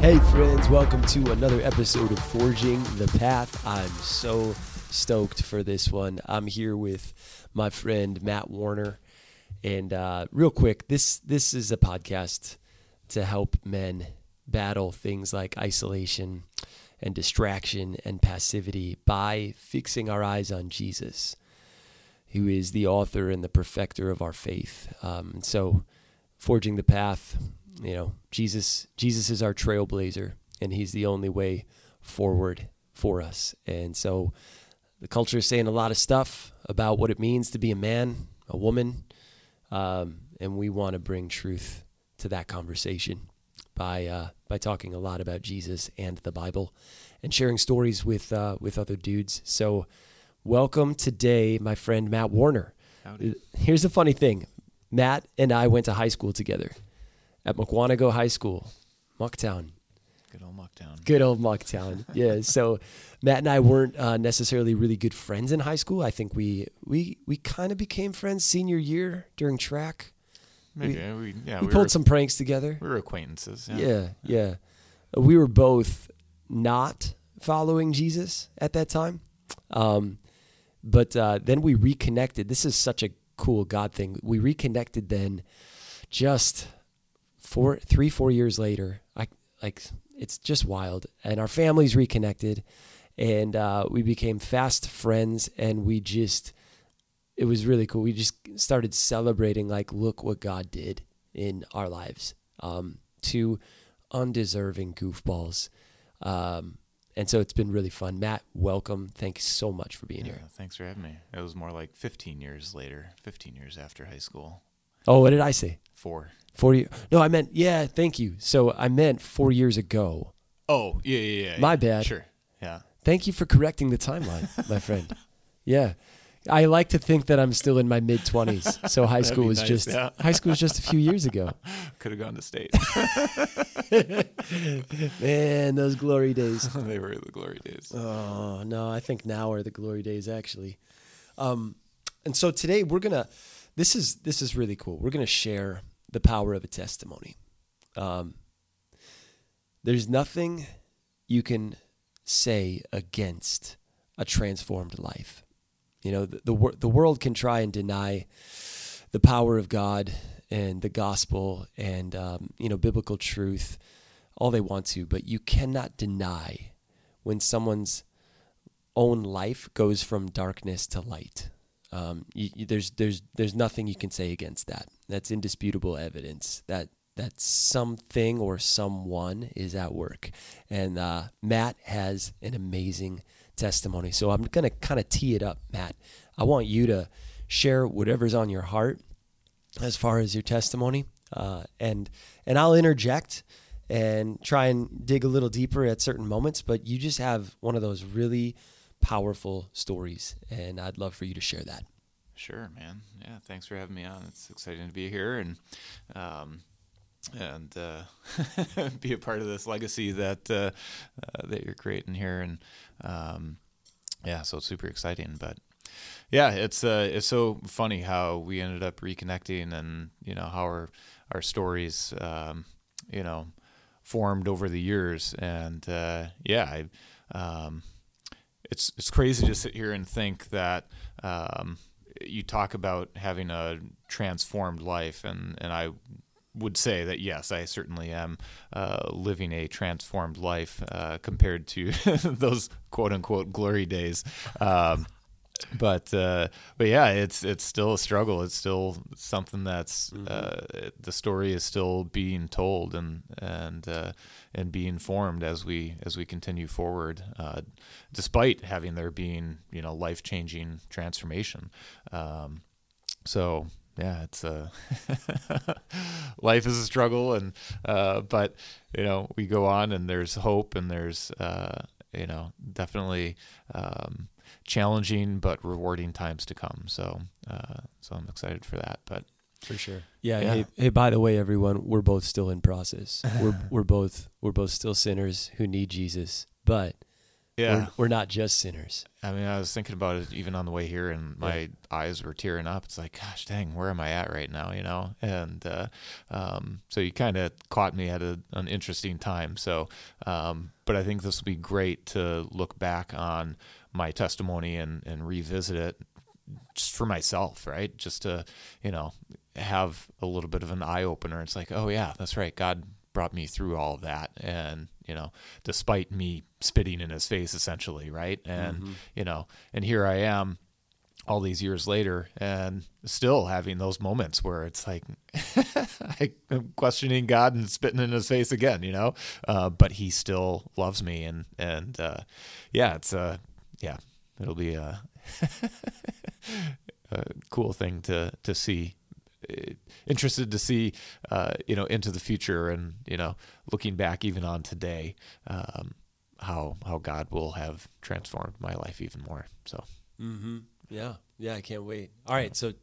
Hey, friends, welcome to another episode of Forging the Path. I'm so stoked for this one. I'm here with my friend Matt Warner. And uh, real quick, this this is a podcast to help men battle things like isolation and distraction and passivity by fixing our eyes on Jesus, who is the author and the perfecter of our faith. Um, so, forging the path, you know, Jesus Jesus is our trailblazer, and He's the only way forward for us. And so, the culture is saying a lot of stuff about what it means to be a man, a woman, um, and we want to bring truth to that conversation by uh, by talking a lot about Jesus and the Bible, and sharing stories with uh, with other dudes. So, welcome today, my friend Matt Warner. Howdy. Here's a funny thing: Matt and I went to high school together at Mukwonago High School, Mucktown. Good old Mucktown. Good old Mucktown. Yeah. So Matt and I weren't uh, necessarily really good friends in high school. I think we we we kind of became friends senior year during track. Maybe we, yeah we, we pulled were, some pranks together. we were acquaintances. Yeah. Yeah, yeah. We were both not following Jesus at that time. Um, but uh, then we reconnected. This is such a cool God thing. We reconnected then just four, three, four years later. I like it's just wild. And our families reconnected and uh, we became fast friends and we just it was really cool. We just started celebrating like look what God did in our lives. Um, two undeserving goofballs. Um, and so it's been really fun. Matt, welcome. Thanks so much for being Yeah, here. Thanks for having me. It was more like 15 years later, 15 years after high school. Oh, what did I say? Four. Four years? No, I meant yeah. Thank you. So I meant four years ago. Oh, yeah, yeah, yeah. My yeah. bad. Sure. Yeah. Thank you for correcting the timeline, my friend. Yeah. I like to think that I'm still in my mid twenties. So high school was nice, just yeah. high school was just a few years ago. Could have gone to state. Man, those glory days. they were the glory days. Oh no, I think now are the glory days actually. Um, and so today we're gonna. This is this is really cool. We're gonna share the power of a testimony. Um, there's nothing you can say against a transformed life. You know, the the, wor- the world can try and deny the power of God and the gospel and um, you know biblical truth all they want to, but you cannot deny when someone's own life goes from darkness to light. Um, you, you- there's there's there's nothing you can say against that. That's indisputable evidence that that something or someone is at work. And uh, Matt has an amazing testimony. So I'm gonna kind of tee it up, Matt. I want you to share whatever's on your heart as far as your testimony, uh, and and I'll interject and try and dig a little deeper at certain moments. But you just have one of those really powerful stories, and I'd love for you to share that. Sure, man. Yeah, thanks for having me on. It's exciting to be here and um, and uh, be a part of this legacy that uh, uh, that you're creating here. And um, yeah, so it's super exciting. But yeah, it's uh, it's so funny how we ended up reconnecting, and you know how our our stories, um, you know, formed over the years. And uh, yeah, I. Um, it's it's crazy to sit here and think that um, you talk about having a transformed life, and and I would say that yes, I certainly am uh, living a transformed life uh, compared to those quote unquote glory days. Um, but uh, but yeah, it's it's still a struggle. It's still something that's uh, the story is still being told and and uh, and being formed as we as we continue forward, uh, despite having there being you know life changing transformation. Um, so yeah, it's a life is a struggle, and uh, but you know we go on, and there's hope, and there's uh, you know definitely um, challenging but rewarding times to come. So uh, so I'm excited for that. But For sure. Yeah. Yeah. Hey, hey, by the way, everyone, we're both still in process. We're we're both we're both still sinners who need Jesus, but Yeah. we're, we're not just sinners. I mean, I was thinking about it even on the way here, and my eyes were tearing up. It's like, gosh, dang, where am I at right now? You know, and uh, um, so you kind of caught me at a, an interesting time. So, um, but I think this will be great to look back on my testimony and and revisit it just for myself, right? Just to you know have a little bit of an eye opener. It's like, oh yeah, that's right. God brought me through all of that, and you know, despite me spitting in his face, essentially, right? And Mm-hmm. you know, and here I am, all these years later, and still having those moments where it's like I'm questioning God and spitting in his face again, you know, uh, but he still loves me, and and uh, yeah, it's uh, yeah, it'll be a, a cool thing to to see uh, interested to see uh, you know into the future and you know looking back even on today um, how how God will have transformed my life even more so Mm-hmm. Yeah, yeah, I can't wait. All right, so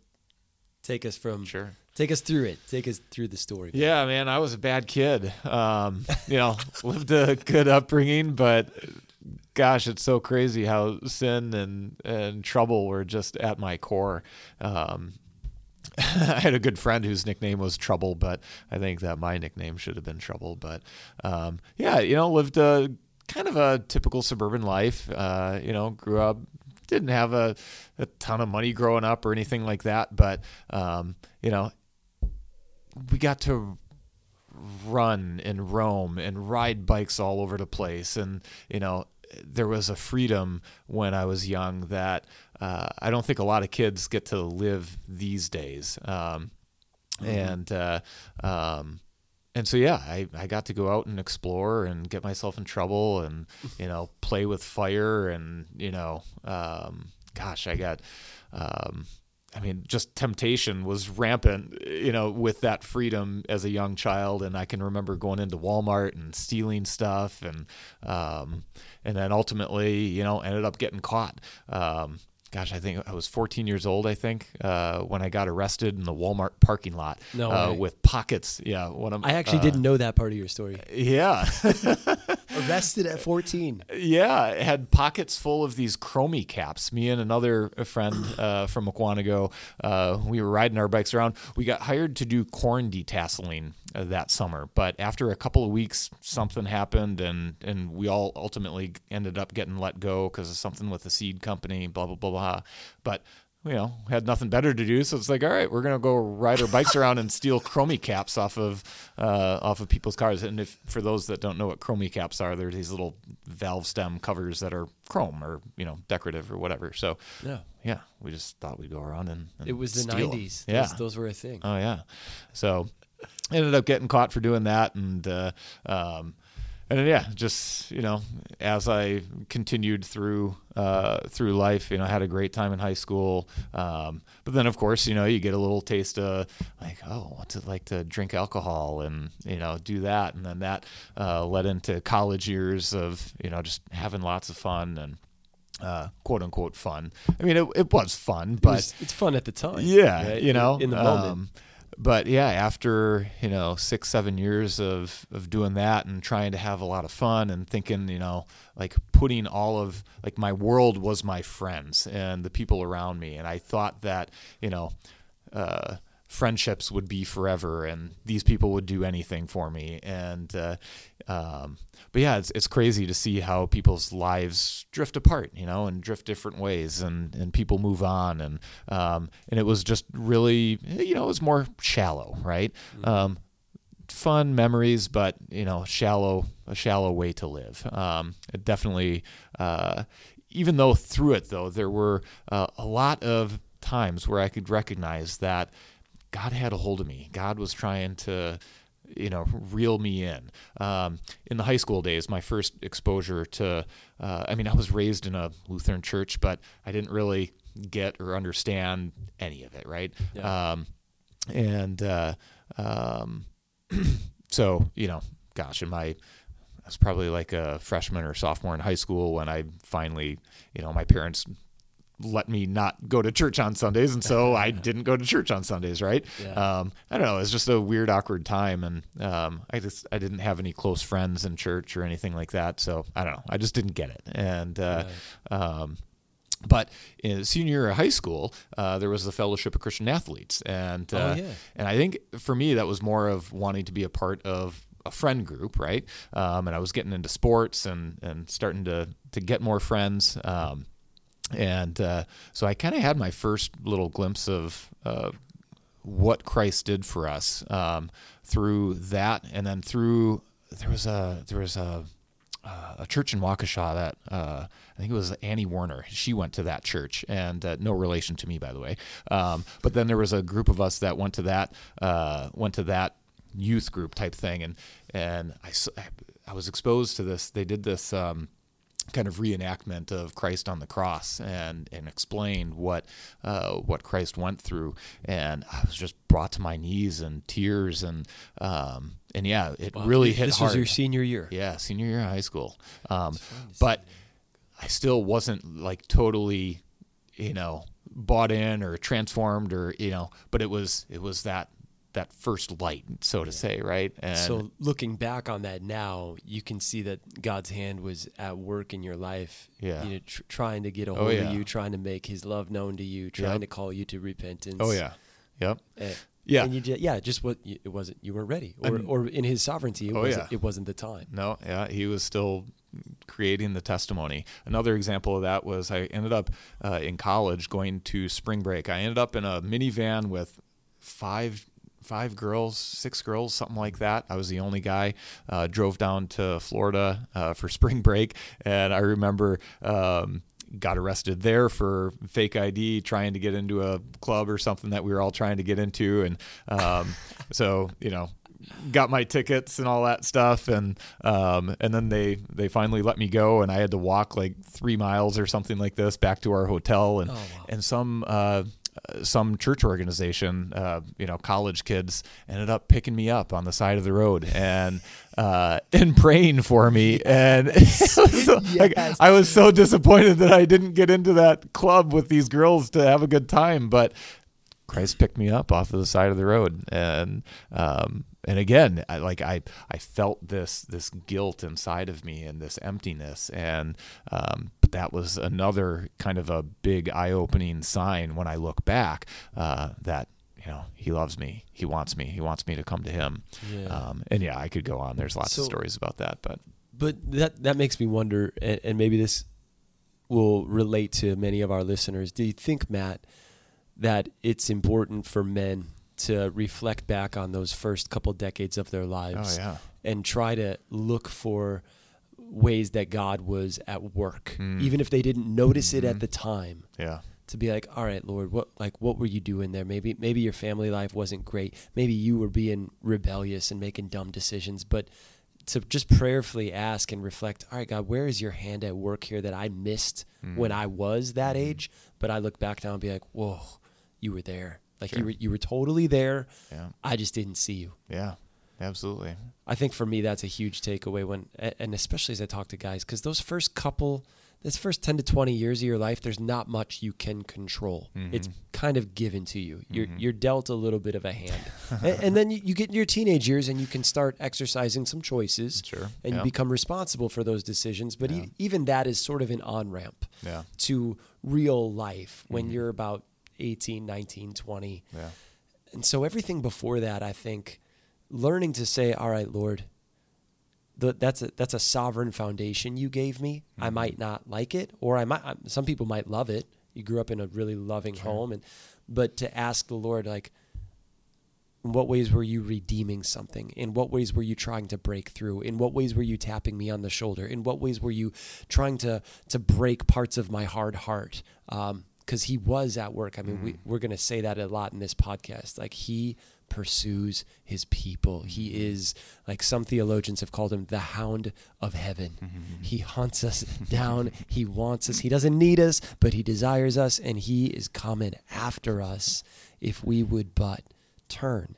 take us from sure take us through it. Take us through the story. yeah man I was a bad kid um, you know lived a good upbringing but gosh it's so crazy how sin and and trouble were just at my core um, I had a good friend whose nickname was Trouble, but I think that my nickname should have been Trouble. But um, yeah, you know, lived a kind of a typical suburban life. Uh, you know, grew up, didn't have a, a ton of money growing up or anything like that, but um, you know, we got to run and roam and ride bikes all over the place and you know there was a freedom when I was young that uh, I don't think a lot of kids get to live these days. Um, And uh, um, and so yeah, I, I got to go out and explore and get myself in trouble and you know play with fire and you know um, gosh I got um, I mean, just temptation was rampant, you know, with that freedom as a young child. And I can remember going into Walmart and stealing stuff, and um, and then ultimately, you know, ended up getting caught. Um, gosh, I think I was 14 years old. I think uh, when I got arrested in the Walmart parking lot No uh, with pockets. Yeah, one of I actually uh, didn't know that part of your story. Yeah. Arrested at 14. Yeah, had pockets full of these chromie caps. Me and another friend uh, from Mukwonago, uh, we were riding our bikes around. We got hired to do corn detasseling uh, that summer, but after a couple of weeks, something happened, and and we all ultimately ended up getting let go because of something with the seed company. Blah blah blah blah. But you know, had nothing better to do, so it's like, all right, we're gonna go ride our bikes around and steal chromie caps off of uh, off of people's cars. And if for those that don't know what chromie caps are, they're these little valve stem covers that are chrome or you know decorative or whatever. So Yeah. yeah, we just thought we'd go around and, and It was the 90s. Yeah, Those, those were a thing. Oh yeah. So ended up getting caught for doing that and uh, um, and then, yeah, just you know, as I continued through uh, through life, you know, I had a great time in high school. Um, but then, of course, you know, you get a little taste of like, oh, what's it like to drink alcohol and you know do that, and then that uh, led into college years of you know just having lots of fun and uh, quote unquote fun. I mean, it, it was fun, It but was- it's fun at the time. yeah, right? you know, in the moment. um, but yeah, after you know six, seven years of of doing that and trying to have a lot of fun and thinking, you know, like putting all of like my world was my friends and the people around me, and I thought that you know. Uh, friendships would be forever and these people would do anything for me. And uh, um, but yeah it's, it's crazy to see how people's lives drift apart you know and drift different ways and, and people move on and um, and it was just really you know it was more shallow right? Um, fun memories but you know shallow a shallow way to live. Um, it definitely uh, even though through it though there were uh, a lot of times where I could recognize that God had a hold of me. God was trying to, you know, reel me in. Um, in the high school days, my first exposure to, uh, I mean, I was raised in a Lutheran church, but I didn't really get or understand any of it, right? Yeah. Um, and uh, um, so, you know, gosh, in my I was probably like a freshman or sophomore in high school when I finally, you know, my parents let me not go to church on Sundays, and so I didn't go to church on Sundays, right? Yeah. Um, I don't know. It was just a weird, awkward time, and um, I just I didn't have any close friends in church or anything like that, so I don't know. I just didn't get it, and uh, um, but in senior year of high school, uh, there was the Fellowship of Christian Athletes, and uh, Oh, yeah. and I think for me that was more of wanting to be a part of a friend group, right? Um, and I was getting into sports and and starting to to get more friends. Um, and uh, so I kind of had my first little glimpse of uh, what Christ did for us um, through that, and then through there was a there was a uh, a church in Waukesha that uh, I think it was Annie Warner. She went to that church, and uh, no relation to me, by the way. Um, but then there was a group of us that went to that uh, went to that youth group type thing, and and I I was exposed to this. They did this. Um, kind of reenactment of Christ on the cross and and explained what uh, what Christ went through and I was just brought to my knees and tears and um, and yeah it really hit hard. This hard was your senior year. yeah senior year of high school um, but I still wasn't like totally you know bought in or transformed or you know but it was it was that that first light so to say right and So looking back on that now, you can see that God's hand was at work in your life. Yeah. You know, tr- trying to get a Oh, hold yeah. of you, trying to make His love known to you, trying Yep. to call you to repentance. oh yeah yep Eh, Yeah. And you just, yeah, just what you, it wasn't. You weren't ready, or, And- or in His sovereignty, it Oh, wasn't. yeah. It wasn't the time. No, yeah, he was still creating the testimony. Another example of that was I ended up uh, in college going to spring break. I ended up in a minivan with five five girls, six girls, something like that. I was the only guy. Uh, drove down to Florida uh, for spring break, and I remember. Um, got arrested there for fake ID, trying to get into a club or something that we were all trying to get into, and um, so you know, got my tickets and all that stuff, and um, and then they they finally let me go, and I had to walk like three miles or something like this back to our hotel, and Oh, wow. and some. Uh, uh, some church organization, uh, you know, college kids ended up picking me up on the side of the road and uh, and praying for me, and so- like, I was so disappointed that I didn't get into that club with these girls to have a good time, but Christ picked me up off of the side of the road, and um, and again, I, like I I felt this this guilt inside of me and this emptiness, and um, but that was another kind of a big eye opening sign when I look back uh, that you know He loves me, He wants me, He wants me to come to Him, Yeah. um, and yeah, I could go on. There's lots So- of stories about that, but But that that makes me wonder, and, and maybe this will relate to many of our listeners. Do you think, Matt, that it's important for men to reflect back on those first couple decades of their oh lives yeah, and try to look for ways that God was at work, Mm. even if they didn't notice it Mhm. at the time? yeah, to be like, all right, Lord, what like what were you doing there? Maybe maybe your family life wasn't great. Maybe you were being rebellious and making dumb decisions, but to just prayerfully ask and reflect, all right, God, where is your hand at work here that I missed when I was that Mhm. age? But I look back now and be like, whoa, you were there. Like you were you were totally there. yeah, I just didn't see you. yeah, absolutely, I think for me that's a huge takeaway when and especially as I talk to guys cuz those first couple this first 10 to 20 years of your life there's not much you can control. It's Mhm. kind of given to you. You're Mhm. you're dealt a little bit of a hand. and, and then you, you get in your teenage years and you can start exercising some choices sure, and yeah, you become responsible for those decisions, but Yeah. e- even that is sort of an on-ramp yeah, to real life when Mhm. you're about 18, 19, 20. yeah, And so everything before that, I think, learning to say, "All right, Lord, the, that's a that's a sovereign foundation you gave me. I Mhm. might not like it, or I might. I- Some people might love it. You grew up in a really loving Sure. home, and but to ask the Lord, like, in what ways were you redeeming something? In what ways were you trying to break through? In what ways were you tapping me on the shoulder? In what ways were you trying to to break parts of my hard heart? Because he was at work. I mean, we, mm. we're going to say that a lot in this podcast. Like he pursues his people. He mm-hmm. is like some theologians have called him the hound of heaven. Mm-hmm. He hunts us down. He wants us. He doesn't need us, but he desires us, and he is coming after us if we would but turn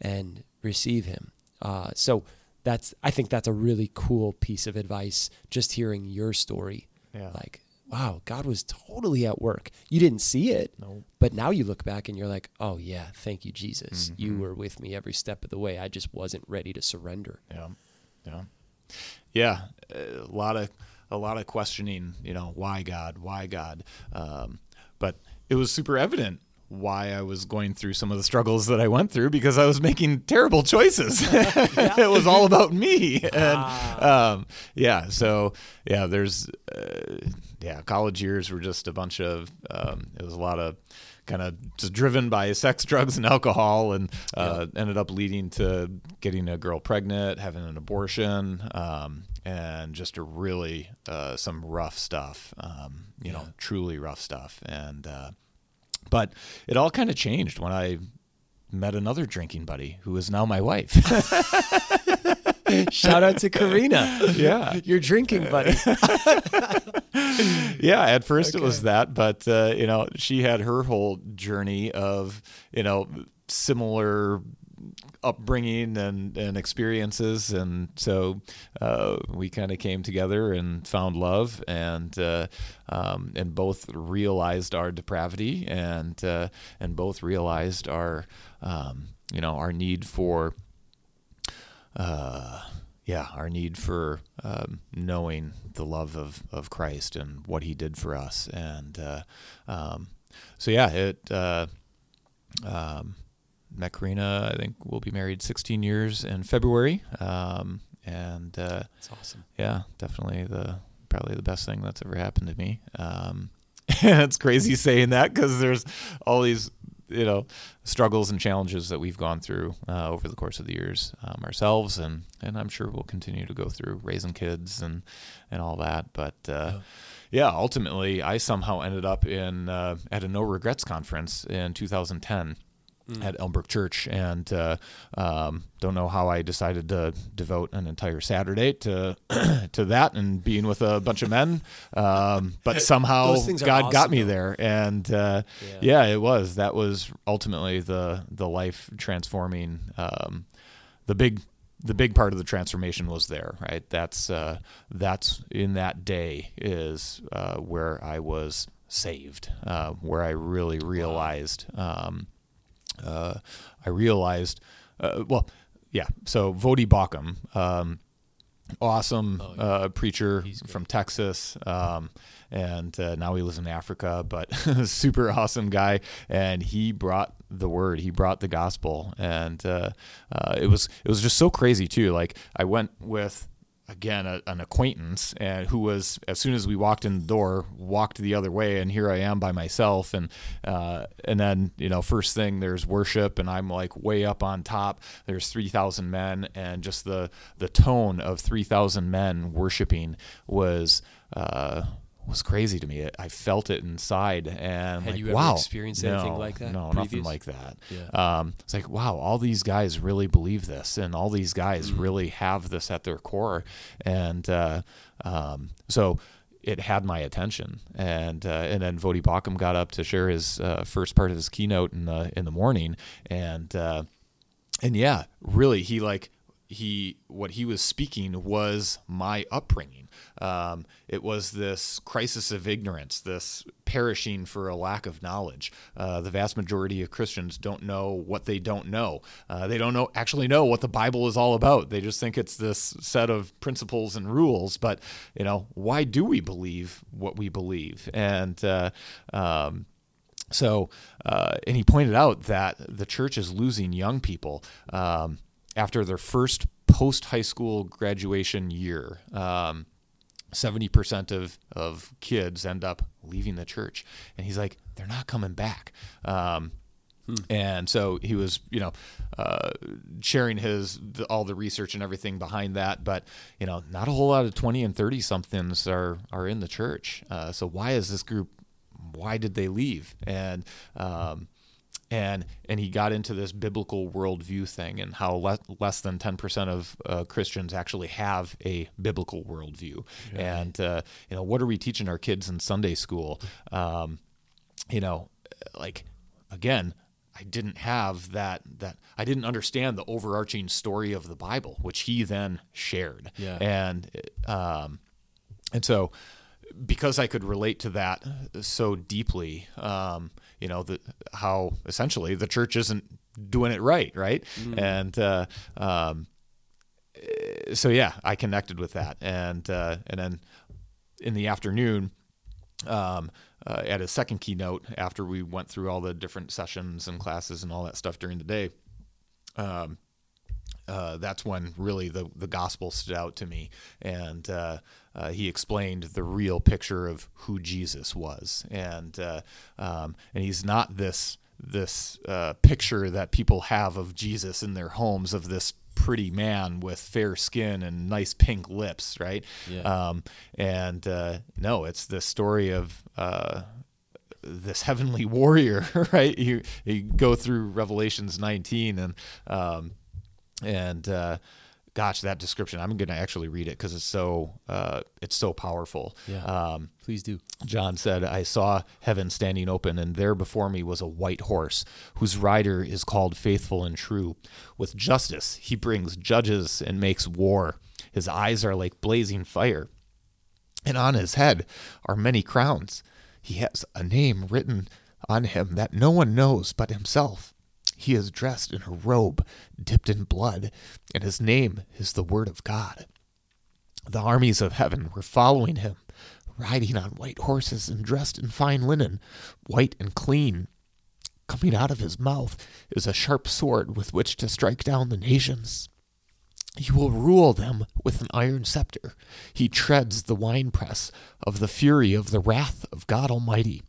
and receive him. Uh, so that's I think that's a really cool piece of advice. Just hearing your story, yeah. like wow, God was totally at work. You didn't see it, Nope. but now you look back and you're like, oh yeah, thank you, Jesus. You Mhm. were with me every step of the way. I just wasn't ready to surrender. Yeah, yeah, yeah. A lot of a lot of questioning. You know, why God? Why God? Um, but it was super evident why I was going through some of the struggles that I went through because I was making terrible choices. it was all about me, and um, yeah. So yeah, there's uh, yeah, college years were just a bunch of um, it was a lot of kind of just driven by sex, drugs, and alcohol, and uh, ended up leading to getting a girl pregnant, having an abortion, um, and just a really uh, some rough stuff. Um, you know, truly rough stuff. And uh, but it all kind of changed when I met another drinking buddy who is now my wife. Shout out to Karina. yeah. Your drinking buddy. yeah at first it was that but uh, you know she had her whole journey of you know similar upbringing and, and experiences and so uh, we kind of came together and found love and uh, um, and both realized our depravity and uh, and both realized our um, you know our need for uh, yeah, our need for um, knowing the love of, of Christ and what He did for us, and uh, um, so yeah, it. Uh, um, met Karina. I think we'll be married 16 years in February, um, and uh, That's awesome. yeah, definitely the probably the best thing that's ever happened to me. Um, it's crazy saying that because there's all these you know struggles and challenges that we've gone through uh, over the course of the years um, ourselves, and and I'm sure we'll continue to go through raising kids and and all that. But uh, yeah, ultimately, I somehow ended up in uh, at a no regrets conference in 2010 at Elmbrook Church, and uh, um, don't know how I decided to devote an entire Saturday to to that and being with a bunch of men. Um, but somehow Those things are God got me though. there, and uh, Yeah. yeah. it was. That was ultimately the the life transforming. Um, the big the big part of the transformation was there, right? That's uh, that's in that day is uh, where I was saved, uh, where I really realized. Um, uh, I realized, uh, well, yeah. So Voddie Baucham, um, awesome Oh, yeah. uh, preacher from Texas, um, and uh, now he lives in Africa. But super awesome guy, and he brought the word. He brought the gospel, and uh, uh, it was it was just so crazy too. Like I went with again a, an acquaintance and who was as soon as we walked in the door walked the other way and here i am by myself. And uh, and then you know first thing there's worship and i'm like way up on top. There's 3000 men and just the the tone of 3000 men worshiping was uh was crazy to me. I felt it inside, and Had like, you ever wow, experienced no, like that No, nothing like that. Yeah. Um, it's like, wow, all these guys really believe this, and all these guys Mm-hmm. really have this at their core, and uh, um, so it had my attention. And uh, and then Voddie Baucham got up to share his uh, first part of his keynote in the in the morning, and uh, and yeah, really, he like he what he was speaking was my upbringing. Um, it was this crisis of ignorance, this perishing for a lack of knowledge. Uh, the vast majority of Christians don't know what they don't know. Uh, they don't know actually know what the Bible is all about. They just think it's this set of principles and rules. But you know, why do we believe what we believe? And uh, um, so, uh, and he pointed out that the church is losing young people um, after their first post high school graduation year. Um, 70% of, of kids end up leaving the church. And he's like, they're not coming back. Um, and so he was, you know, uh, sharing his the, all the research and everything behind that. But you know, not a whole lot of twenty and thirty somethings are are in the church. Uh, so why is this group? Why did they leave? And um, and and he got into this biblical worldview thing and how le- less than 10% of uh, christians actually have a biblical worldview. And uh, you know what are we teaching our kids in sunday school? Um, you know like again i didn't have that that i didn't understand the overarching story of the bible which he then shared. Yeah. and um, and so because I could relate to that so deeply, um, you know, the, how essentially the church isn't doing it right, right? Mm. And uh, um, so yeah, I connected with that, and uh, and then in the afternoon. Um, uh, at a second keynote, after we went through all the different sessions and classes and all that stuff during the day, um, uh, that's when really the, the gospel stood out to me. And uh, uh, he explained the real picture of who Jesus was. And, uh, um, and he's not this, this uh, picture that people have of Jesus in their homes of this pretty man with fair skin and nice pink lips, right? Yeah. Um, and uh, no, it's the story of this heavenly warrior, right? You you go through Revelations 19 and um, and uh, gosh, that description I'm going to actually read it because it's so uh, it's so powerful. Yeah, um, please do. John said, "I saw heaven standing open, and there before me was a white horse, whose rider is called Faithful and True. With justice he brings judges and makes war. His eyes are like blazing fire, and on his head are many crowns. He has a name written." On him that no one knows but himself. He is dressed in a robe dipped in blood, and his name is the Word of God. The armies of heaven were following him, riding on white horses and dressed in fine linen, white and clean. Coming out of his mouth is a sharp sword with which to strike down the nations. He will rule them with an iron scepter. He treads the winepress of the fury of the wrath of God Almighty.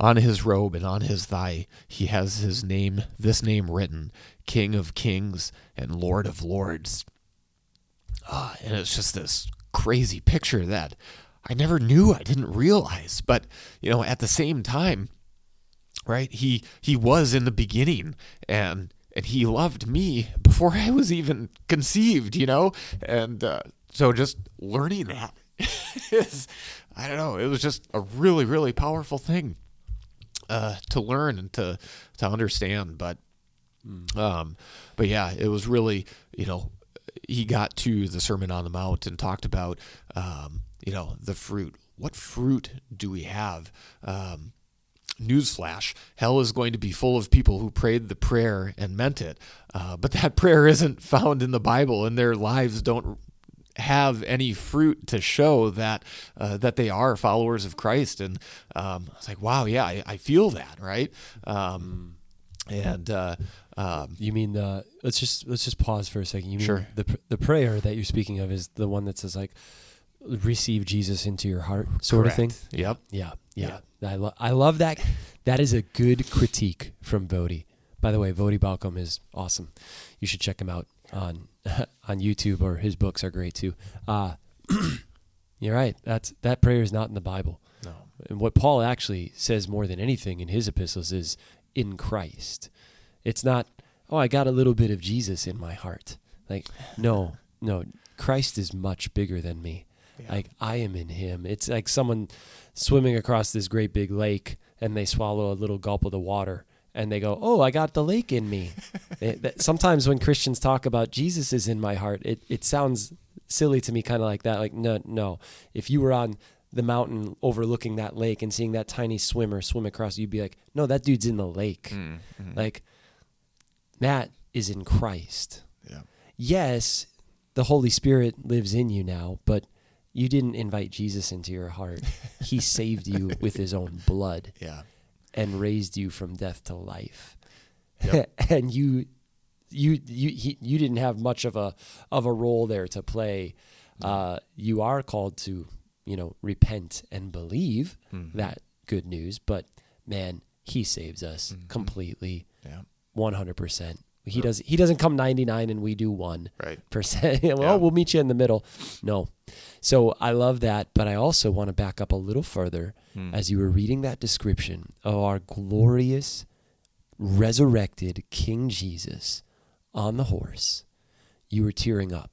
On his robe and on his thigh, he has his name, this name written King of Kings and Lord of Lords. Ah, and it's just this crazy picture that I never knew, I didn't realize. But, you know, at the same time, right, he he was in the beginning and and he loved me before I was even conceived, you know? And uh, so just learning that is, I don't know, it was just a really, really powerful thing uh, to learn and to to understand. But mm. um, but yeah, it was really you know he got to the Sermon on the Mount and talked about um, you know the fruit. What fruit do we have? Um, newsflash hell is going to be full of people who prayed the prayer and meant it uh, but that prayer isn't found in the bible and their lives don't have any fruit to show that uh, that they are followers of Christ. And um, it's like, wow, yeah, I, I feel that, right? Um, and uh, um, you mean the? Let's just let's just pause for a second. You mean sure. the the prayer that you're speaking of is the one that says like, receive Jesus into your heart, sort Correct. of thing. Yep. Yeah. Yeah. yeah. I love I love that. That is a good critique from Voddie. By the way, Voddie Baucham is awesome. You should check him out on on YouTube or his books are great too. Uh, you're right. That's that prayer is not in the Bible. No. And what Paul actually says more than anything in his epistles is in Christ. It's not, oh, I got a little bit of Jesus in my heart. Like, no, no, Christ is much bigger than me. Yeah. Like I am in him. It's like someone swimming across this great big lake and they swallow a little gulp of the water and they go, "Oh, I got the lake in me." it, that, sometimes when Christians talk about Jesus is in my heart, it it sounds silly to me, kind of like that. Like, no, no. If you were on the mountain overlooking that lake and seeing that tiny swimmer swim across, you'd be like, "No, that dude's in the lake." Mm-hmm. Like, Matt is in Christ. Yeah. Yes, the Holy Spirit lives in you now, but you didn't invite Jesus into your heart. he saved you with his own blood. Yeah and raised you from death to life. Yep. and you you you he, you didn't have much of a of a role there to play. Uh, you are called to you know repent and believe mm-hmm. that good news, but man, he saves us mm-hmm. completely, one hundred percent. He does. He doesn't come ninety nine and we do one percent. well, yeah. we'll meet you in the middle. No. So I love that, but I also want to back up a little further hmm. as you were reading that description of our glorious, resurrected King Jesus on the horse. You were tearing up.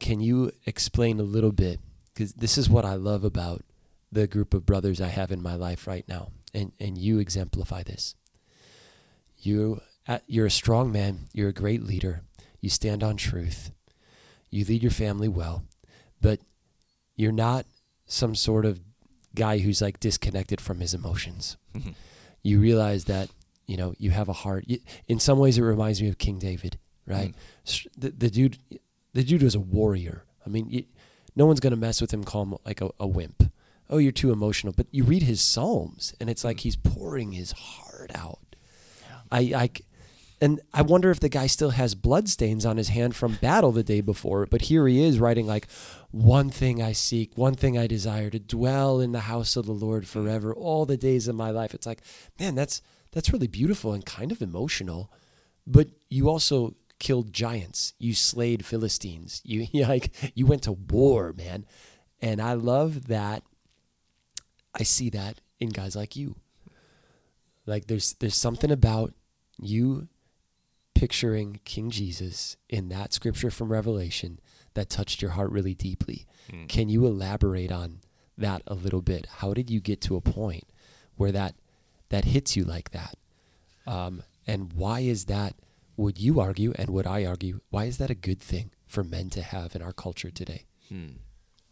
Can you explain a little bit? Because this is what I love about the group of brothers I have in my life right now, and and you exemplify this. You Uh, you're a strong man. You're a great leader. You stand on truth. You lead your family well. But you're not some sort of guy who's like disconnected from his emotions. Mhm. You realize that you know you have a heart. In some ways, it reminds me of King David, right? Mm. S- The, the dude, the dude was a warrior. I mean, y no one's gonna mess with him. Call him like a, a wimp. Oh, you're too emotional. But you read his psalms, and it's like mm. he's pouring his heart out. I, I and I wonder if the guy still has bloodstains on his hand from battle the day before. But here he is writing like, "One thing I seek, one thing I desire, to dwell in the house of the Lord hmm. forever, all the days of my life." It's like, man, that's that's really beautiful and kind of emotional. But you also killed giants. You slayed Philistines. You, you like you went to war, man. And I love that. I see that in guys like you. Like there's there's something about you picturing King Jesus in that scripture from Revelation that touched your heart really deeply. Mm. Can you elaborate on that a little bit? How did you get to a point where that that hits you like that? Um, and why is that? Would you argue, and would I argue, why is that a good thing for men to have in our culture today? Hmm.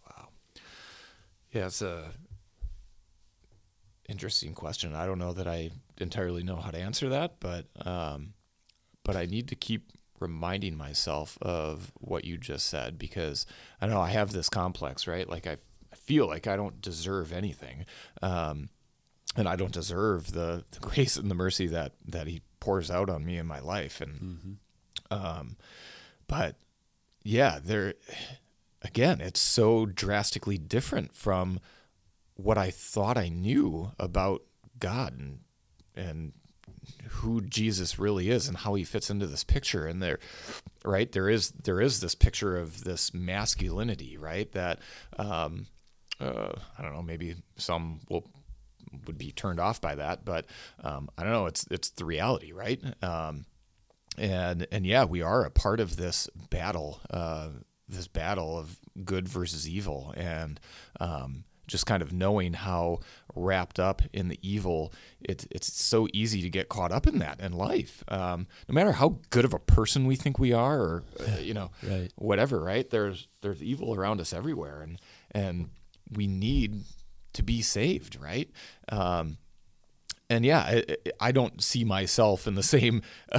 Wow. Yeah, it's a interesting question. I don't know that I entirely know how to answer that, but um, but I need to keep reminding myself of what you just said because I know I have this complex, right? Like I, I feel like I don't deserve anything, um, and I don't deserve the, the grace and the mercy that that He pours out on me in my life, and um, but yeah, there again, it's so drastically different from what I thought I knew about God and and who Jesus really is and how he fits into this picture. And there right there is there is this picture of this masculinity right that um uh, I don't know maybe some will would be turned off by that but um, I don't know it's it's the reality right? Um, and and yeah, we are a part of this battle, uh, this battle of good versus evil, and um, just kind of knowing how wrapped up in the evil, it, it's so easy to get caught up in that in life. Um, no matter how good of a person we think we are, or uh, you know, Right. whatever, right? There's there's evil around us everywhere, and and we need to be saved, right? Um, and yeah, I, I don't see myself in the same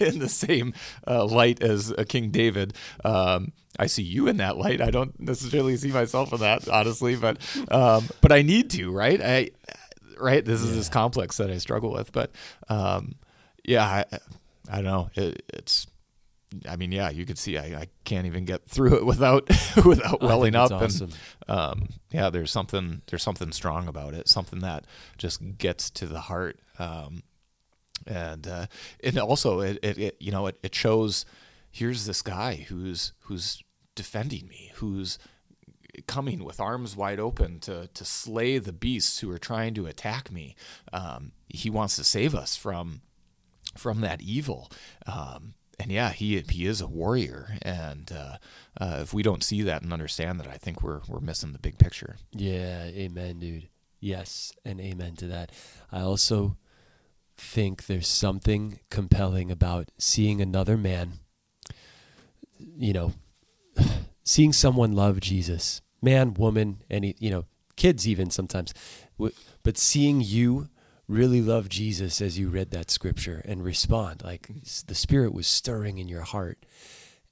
in the same uh, light as a King David. Um, I see you in that light. I don't necessarily see myself in that, honestly, but um, but I need to, right? I right. This is this complex that I struggle with, but um, yeah, I, I don't know. It, it's. I mean, yeah, you could see I, I can't even get through it without without welling up, awesome. and um, yeah, there's something there's something strong about it, something that just gets to the heart, um, and uh, and also it, it, it you know it, it shows here's this guy who's who's defending me, who's coming with arms wide open to to slay the beasts who are trying to attack me. Um, he wants to save us from from that evil. Um, and yeah, he he is a warrior, and uh, uh, if we don't see that and understand that, I think we're we're missing the big picture. Yeah, amen, dude. Yes, and amen to that. I also think there's something compelling about seeing another man, you know, seeing someone love Jesus, man, woman, any, you know, kids even sometimes, but seeing you really love Jesus as you read that scripture and respond like the spirit was stirring in your heart.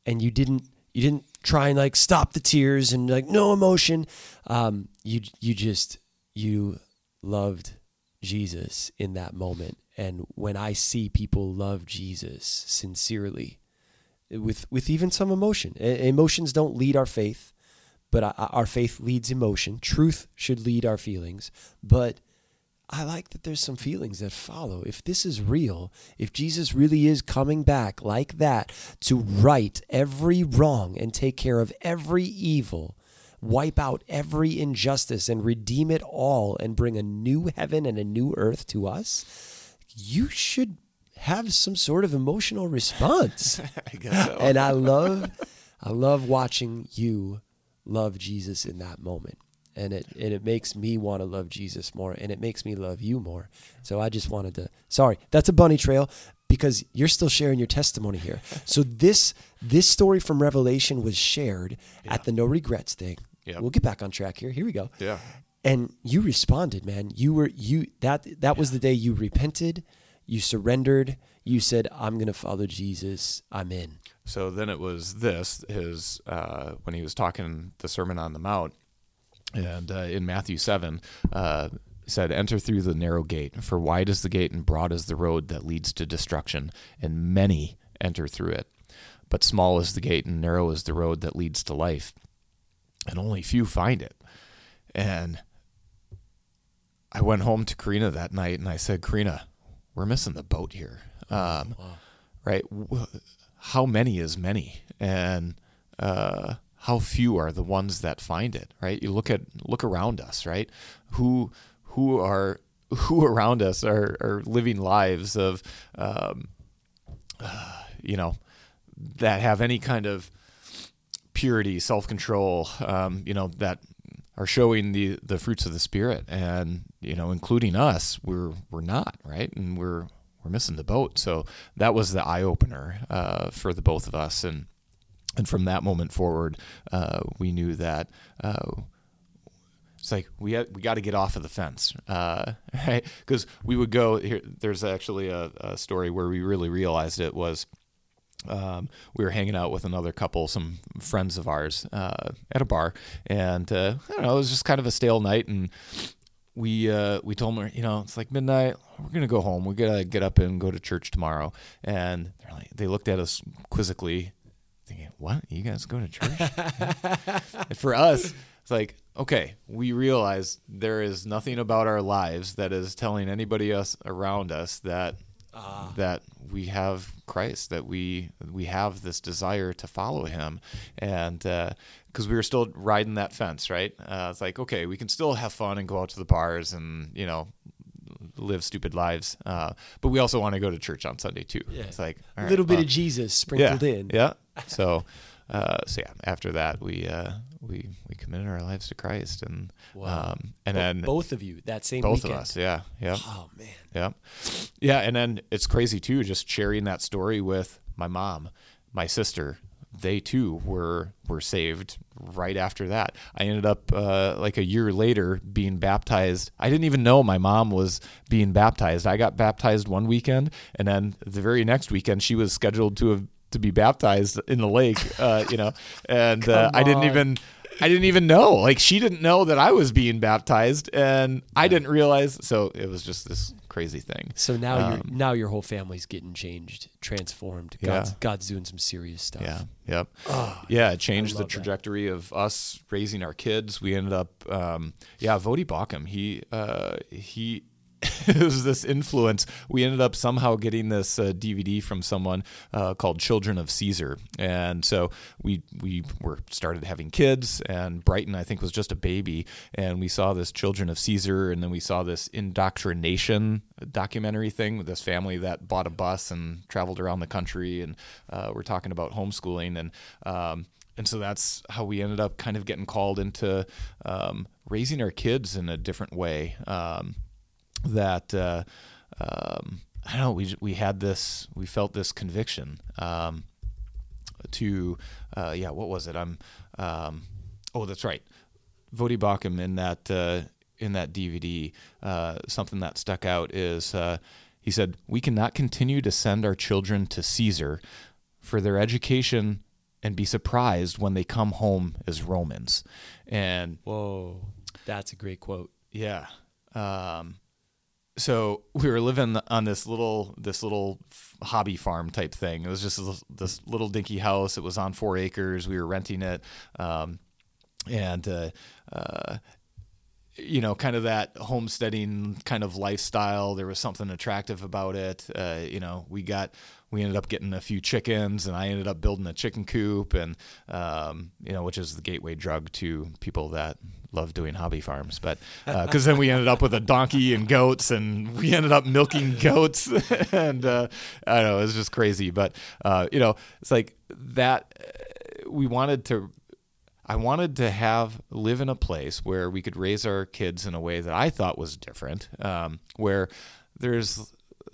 And you didn't you didn't try and like stop the tears and like no emotion. Um you you just you loved Jesus in that moment. And when I see people love Jesus sincerely eh, with with even some emotion E- emotions don't lead our faith but I- our faith leads emotion. Truth should lead our feelings. But I like that there's some feelings that follow. If this is real, if Jesus really is coming back like that to right every wrong and take care of every evil, wipe out every injustice and redeem it all and bring a new heaven and a new earth to us, you should have some sort of emotional response. I guess so. and I love I love watching you love Jesus in that moment. And it and it makes me want to love Jesus more and it makes me love you more. So I just wanted to sorry, that's a bunny trail because you're still sharing your testimony here. So this this story from Revelation was shared at the no regrets thing. Yep. We'll get back on track here. Here we go. Yeah. And you responded, man. You were you that that was the day you repented, you surrendered, you said, I'm gonna follow Jesus. I'm in. So then it was this his uh, when he was talking the Sermon on the Mount, and uh, in Matthew seven. Uh, said, Enter through the narrow gate, for wide is the gate and broad is the road that leads to destruction, and many enter through it. But small is the gate and narrow is the road that leads to life, and only few find it. And I went home to Karina that night and I said, Karina, we're missing the boat here. Um, Right? How many is many? And uh, how few are the ones that find it? Right? You look at look around us. Right? Who who are who around us are, are living lives of um, uh, you know that have any kind of purity, self control, um, you know, that are showing the the fruits of the spirit, and you know, including us, we're we're not right, and we're we're missing the boat. So that was the eye opener uh, for the both of us, and and from that moment forward, uh, we knew that. Uh, it's like we had, we got to get off of the fence, uh, right? Because we would go here. There's actually a, a story where we really realized it was um, we were hanging out with another couple, some friends of ours, uh, at a bar, and uh, I don't know, it was just kind of a stale night, and we uh, we told them, you know, it's like midnight, we're gonna go home, we gotta get up and go to church tomorrow, and like, they looked at us quizzically, thinking, what, you guys go to church? for us, it's like, okay, we realize there is nothing about our lives that is telling anybody else around us that that we have Christ, that we we have this desire to follow Him, and because we were still riding that fence, right? Uh, it's like, okay, we can still have fun and go out to the bars and you know live stupid lives, uh, but we also want to go to church on Sunday too. Yeah. It's like A right, little bit well, of Jesus sprinkled yeah, in. Yeah. So, uh, so yeah. After that, we uh, we we committed our lives to Christ, and Wow. um, and Bo- then both of you that same both weekend. of us, yeah, yeah, Oh man. yeah, yeah. And then it's crazy too, just sharing that story with my mom, my sister. They too were were saved right after that. I ended up uh, like a year later being baptized. I didn't even know my mom was being baptized. I got baptized one weekend, and then the very next weekend she was scheduled to have to be baptized in the lake. Uh, you know, and uh, I didn't even I didn't even know. Like she didn't know that I was being baptized, and I didn't realize. So it was just this crazy thing. So now Um, you're now your whole family's getting changed, transformed. Yeah. God's God's doing some serious stuff. Yeah. Yep. Oh, yeah, it changed the love that. trajectory of us raising our kids. We ended up, um, yeah, Voddie Baucham. He uh, he. it was this influence. We ended up somehow getting this uh, DVD from someone uh, called Children of Caesar, and so we we were started having kids. And Brighton, I think, was just a baby, and we saw this Children of Caesar, and then we saw this indoctrination documentary thing with this family that bought a bus and traveled around the country, and uh, we're talking about homeschooling, and um, and so that's how we ended up kind of getting called into um, raising our kids in a different way. Um, that uh, um, I don't know. We we had this. We felt this conviction um, to uh, yeah. What was it? I'm. Um, oh, that's right. Voddie Baucham in that uh, in that DVD. Uh, something that stuck out is uh, he said we cannot continue to send our children to Caesar for their education and be surprised when they come home as Romans. And Whoa, that's a great quote. yeah. Um, so we were living on this little this little hobby farm type thing. It was just this, little dinky house. It was on four acres. We were renting it, um, and uh, uh, you know, kind of that homesteading kind of lifestyle. There was something attractive about it. Uh, you know, we got we ended up getting a few chickens, and I ended up building a chicken coop, and um, you know, which is the gateway drug to people that love doing hobby farms. But because then we ended up with a donkey and goats, and we ended up milking goats, and uh, I don't know, it was just crazy. But uh, you know, it's like that. uh, We wanted to I wanted to have live in a place where we could raise our kids in a way that I thought was different, um, where there's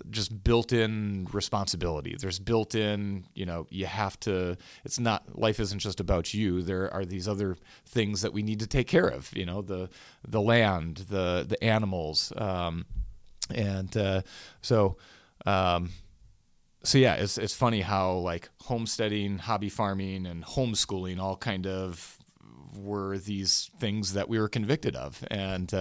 just built-in responsibility. There's built-in, you know, you have to. It's not life isn't just about you. There are these other things that we need to take care of. You know, the the land, the the animals, um, and uh, so. Um, so yeah, it's it's funny how like homesteading, hobby farming, and homeschooling all kind of were these things that we were convicted of, and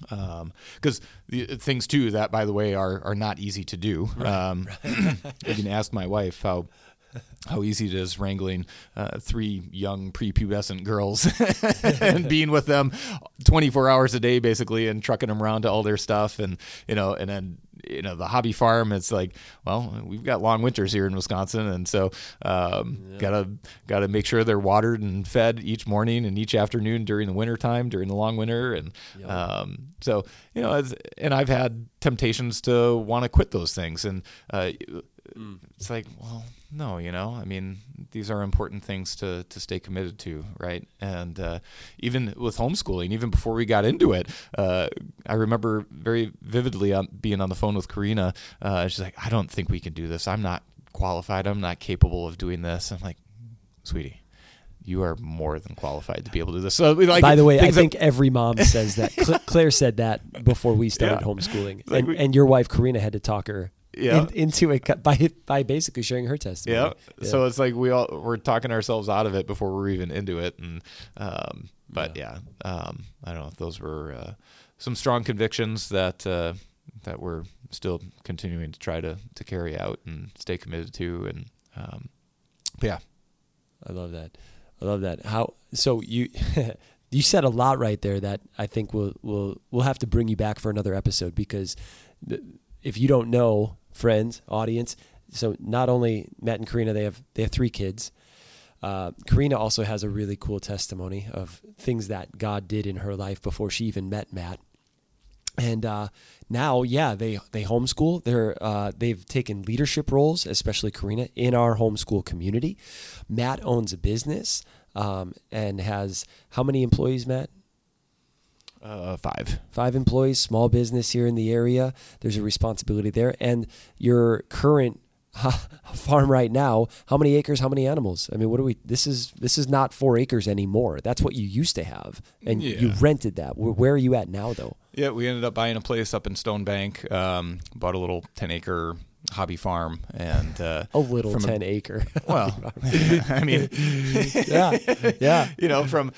because uh, um, the things too that by the way are are not easy to do. Right, um, right. you can ask my wife how how easy it is wrangling uh, three young prepubescent girls and being with them 24 hours a day basically and trucking them around to all their stuff. And you know and then you know the hobby farm it's like well we've got long winters here in wisconsin. And so um, yeah. gotta gotta make sure they're watered and fed each morning and each afternoon during the winter time during the long winter. And um, so you know and i've had temptations to want to quit those things. And uh, mm. it's like well no, you know, I mean, these are important things to to stay committed to, right? And uh, even with homeschooling, even before we got into it, uh, I remember very vividly on, being on the phone with Karina. Uh, she's like, "I don't think we can do this. I'm not qualified. I'm not capable of doing this." I'm like, "Sweetie." You are more than qualified to be able to do this. So, like, by the way, I think every mom says that. Claire said that before we started yeah. homeschooling, like and, we, and your wife Karina had to talk her yeah. In, into it by by basically sharing her testimony. Yeah. yeah. So it's like we all we're talking ourselves out of it before we're even into it, and um, but yeah, yeah um, I don't know if those were uh, some strong convictions that uh, that we're still continuing to try to to carry out and stay committed to, and um, yeah, I love that. I love that. How so you. you said a lot right there that I think we'll we'll we'll have to bring you back for another episode because if you don't know friends, audience. So not only Matt and Karina, they have they have three kids. Uh, Karina also has a really cool testimony of things that God did in her life before she even met Matt. And uh, now, yeah, they they homeschool. They're uh, they've taken leadership roles, especially Karina, in our homeschool community. Matt owns a business um, and has how many employees, Matt? Uh, five. Five employees, small business here in the area. There's a responsibility there. And your current farm right now, how many acres, how many animals? I mean, what are we? This is this is not four acres anymore. That's what you used to have, and yeah. you rented that. Where are you at now, though? Yeah, we ended up buying a place up in Stone Bank. Um, bought a little ten acre hobby farm and uh, a little 10 a, acre. Well i mean yeah yeah. you know from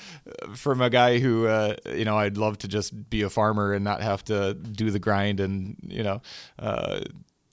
from a guy who uh, you know i'd love to just be a farmer and not have to do the grind and you know uh,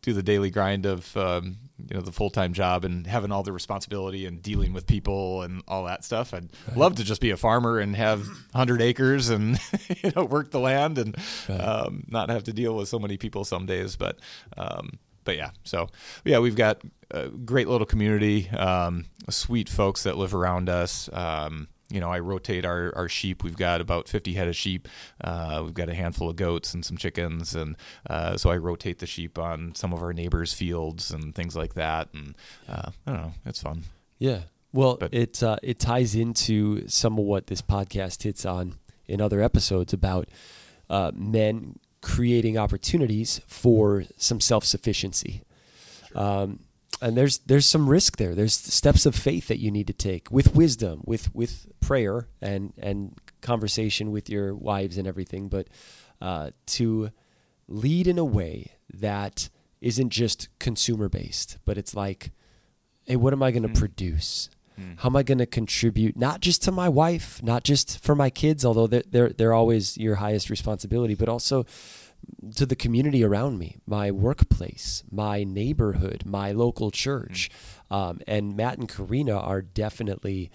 do the daily grind of um, you know the full-time job and having all the responsibility and dealing with people and all that stuff. I'd love to just be a farmer and have 100 acres and you know work the land and um, not have to deal with so many people some days. But um, but yeah, so yeah, we've got a great little community, um, sweet folks that live around us. Um, you know, I rotate our, our sheep. We've got about 50 head of sheep. Uh, we've got a handful of goats and some chickens. And uh, so I rotate the sheep on some of our neighbors' fields and things like that. And uh, I don't know, it's fun. Yeah. Well, but, it, uh, it ties into some of what this podcast hits on in other episodes about uh, men creating opportunities for some self sufficiency. Um, and there's there's some risk there. There's steps of faith that you need to take with wisdom, with with prayer and and conversation with your wives and everything, but uh, to lead in a way that isn't just consumer based, but it's like, hey, what am I going to mm. produce? Mm. How am I going to contribute not just to my wife, not just for my kids, although they're, they're, they're always your highest responsibility, but also to the community around me, my workplace, my neighborhood, my local church. Mm. Um, and Matt and Karina are definitely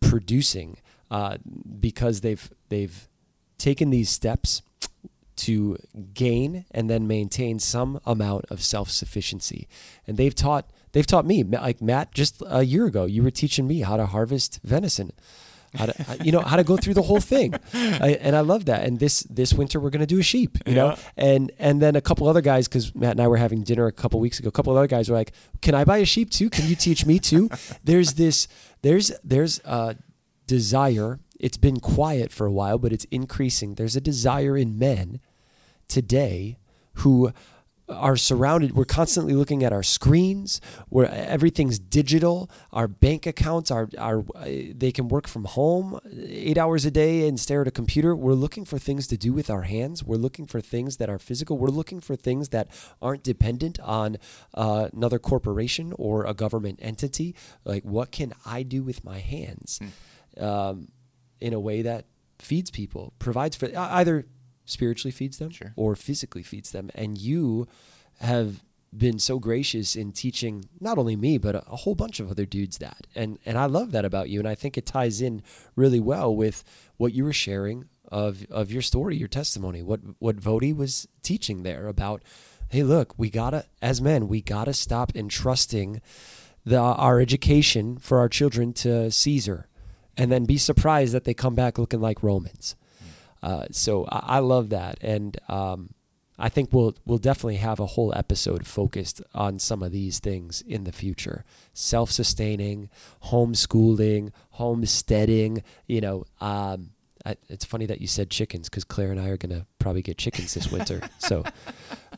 producing uh, because they've they've taken these steps to gain and then maintain some amount of self sufficiency, and they've taught they've taught me like Matt just a year ago. You were teaching me how to harvest venison how to uh, you know how to go through the whole thing. I, and i love that. And this this winter we're going to do a sheep you yeah. know and and then a couple other guys because matt and i were having dinner a couple weeks ago a couple other guys were like can i buy a sheep too? Can you teach me too? There's this there's there's a desire it's been quiet for a while but it's increasing. There's a desire in men today who are surrounded we're constantly looking at our screens where everything's digital our bank accounts are are they can work from home 8 hours a day and stare at a computer. We're looking for things to do with our hands. We're looking for things that are physical. We're looking for things that aren't dependent on uh, another corporation or a government entity. Like what can i do with my hands? Hmm. um, in a way that feeds people provides for either spiritually feeds them sure. or physically feeds them. And you have been so gracious in teaching not only me but a, a, whole bunch of other dudes that and and I love that about you and I think it ties in really well with what you were sharing of of your story your testimony what what Voddie was teaching there about hey look we gotta as men we gotta stop entrusting the our education for our children to Caesar and then be surprised that they come back looking like Romans uh, so I, I, love that, and um, I think we'll we'll definitely have a whole episode focused on some of these things in the future: self-sustaining, homeschooling, homesteading. You know, um, I, it's funny that you said chickens because Claire and I are gonna probably get chickens this winter. so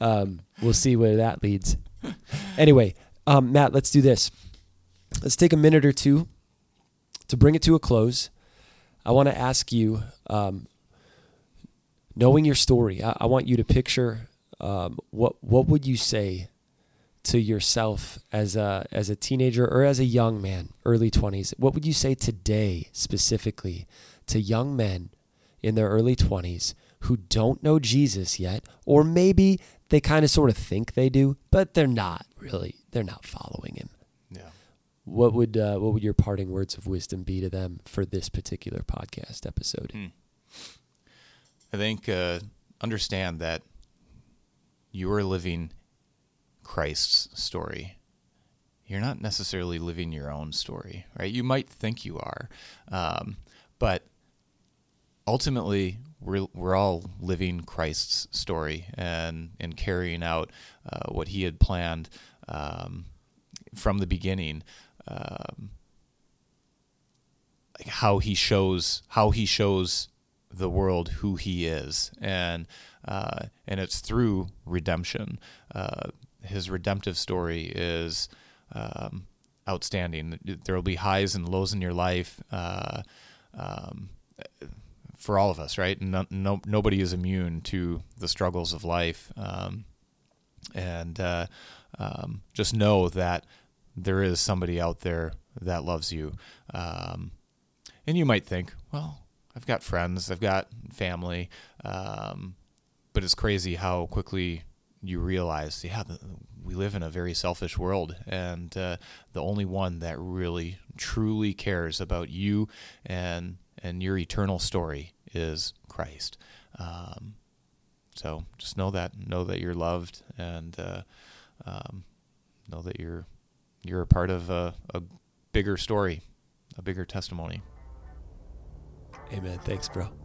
um, we'll see where that leads. Anyway, um, Matt, let's do this. Let's take a minute or two to bring it to a close. I want to ask you um, knowing your story, I, I want you to picture um, what what would you say to yourself as a as a teenager or as a young man, early twenties? What would you say today specifically to young men in their early twenties who don't know Jesus yet, or maybe they kind of sort of think they do, but they're not really. They're not following him. Yeah. What would uh, what would your parting words of wisdom be to them for this particular podcast episode? Hmm. I think uh, understand that you are living Christ's story. You're not necessarily living your own story, right? You might think you are, um, but ultimately, we're we're all living Christ's story and and carrying out uh, what He had planned um, from the beginning. Um, how He shows how He shows the world who he is, and uh, and it's through redemption. Uh, his redemptive story is um, outstanding. There will be highs and lows in your life uh, um, for all of us, right? No, no, nobody is immune to the struggles of life, um, and uh, um, just know that there is somebody out there that loves you. Um, and you might think, well, I've got friends, I've got family, um, but it's crazy how quickly you realize, yeah, the, we live in a very selfish world, and uh, the only one that really truly cares about you and and your eternal story is Christ. Um, so just know that, know that you're loved, and uh, um, know that you're you're a part of a, a bigger story, a bigger testimony. Amen. Thanks, bro.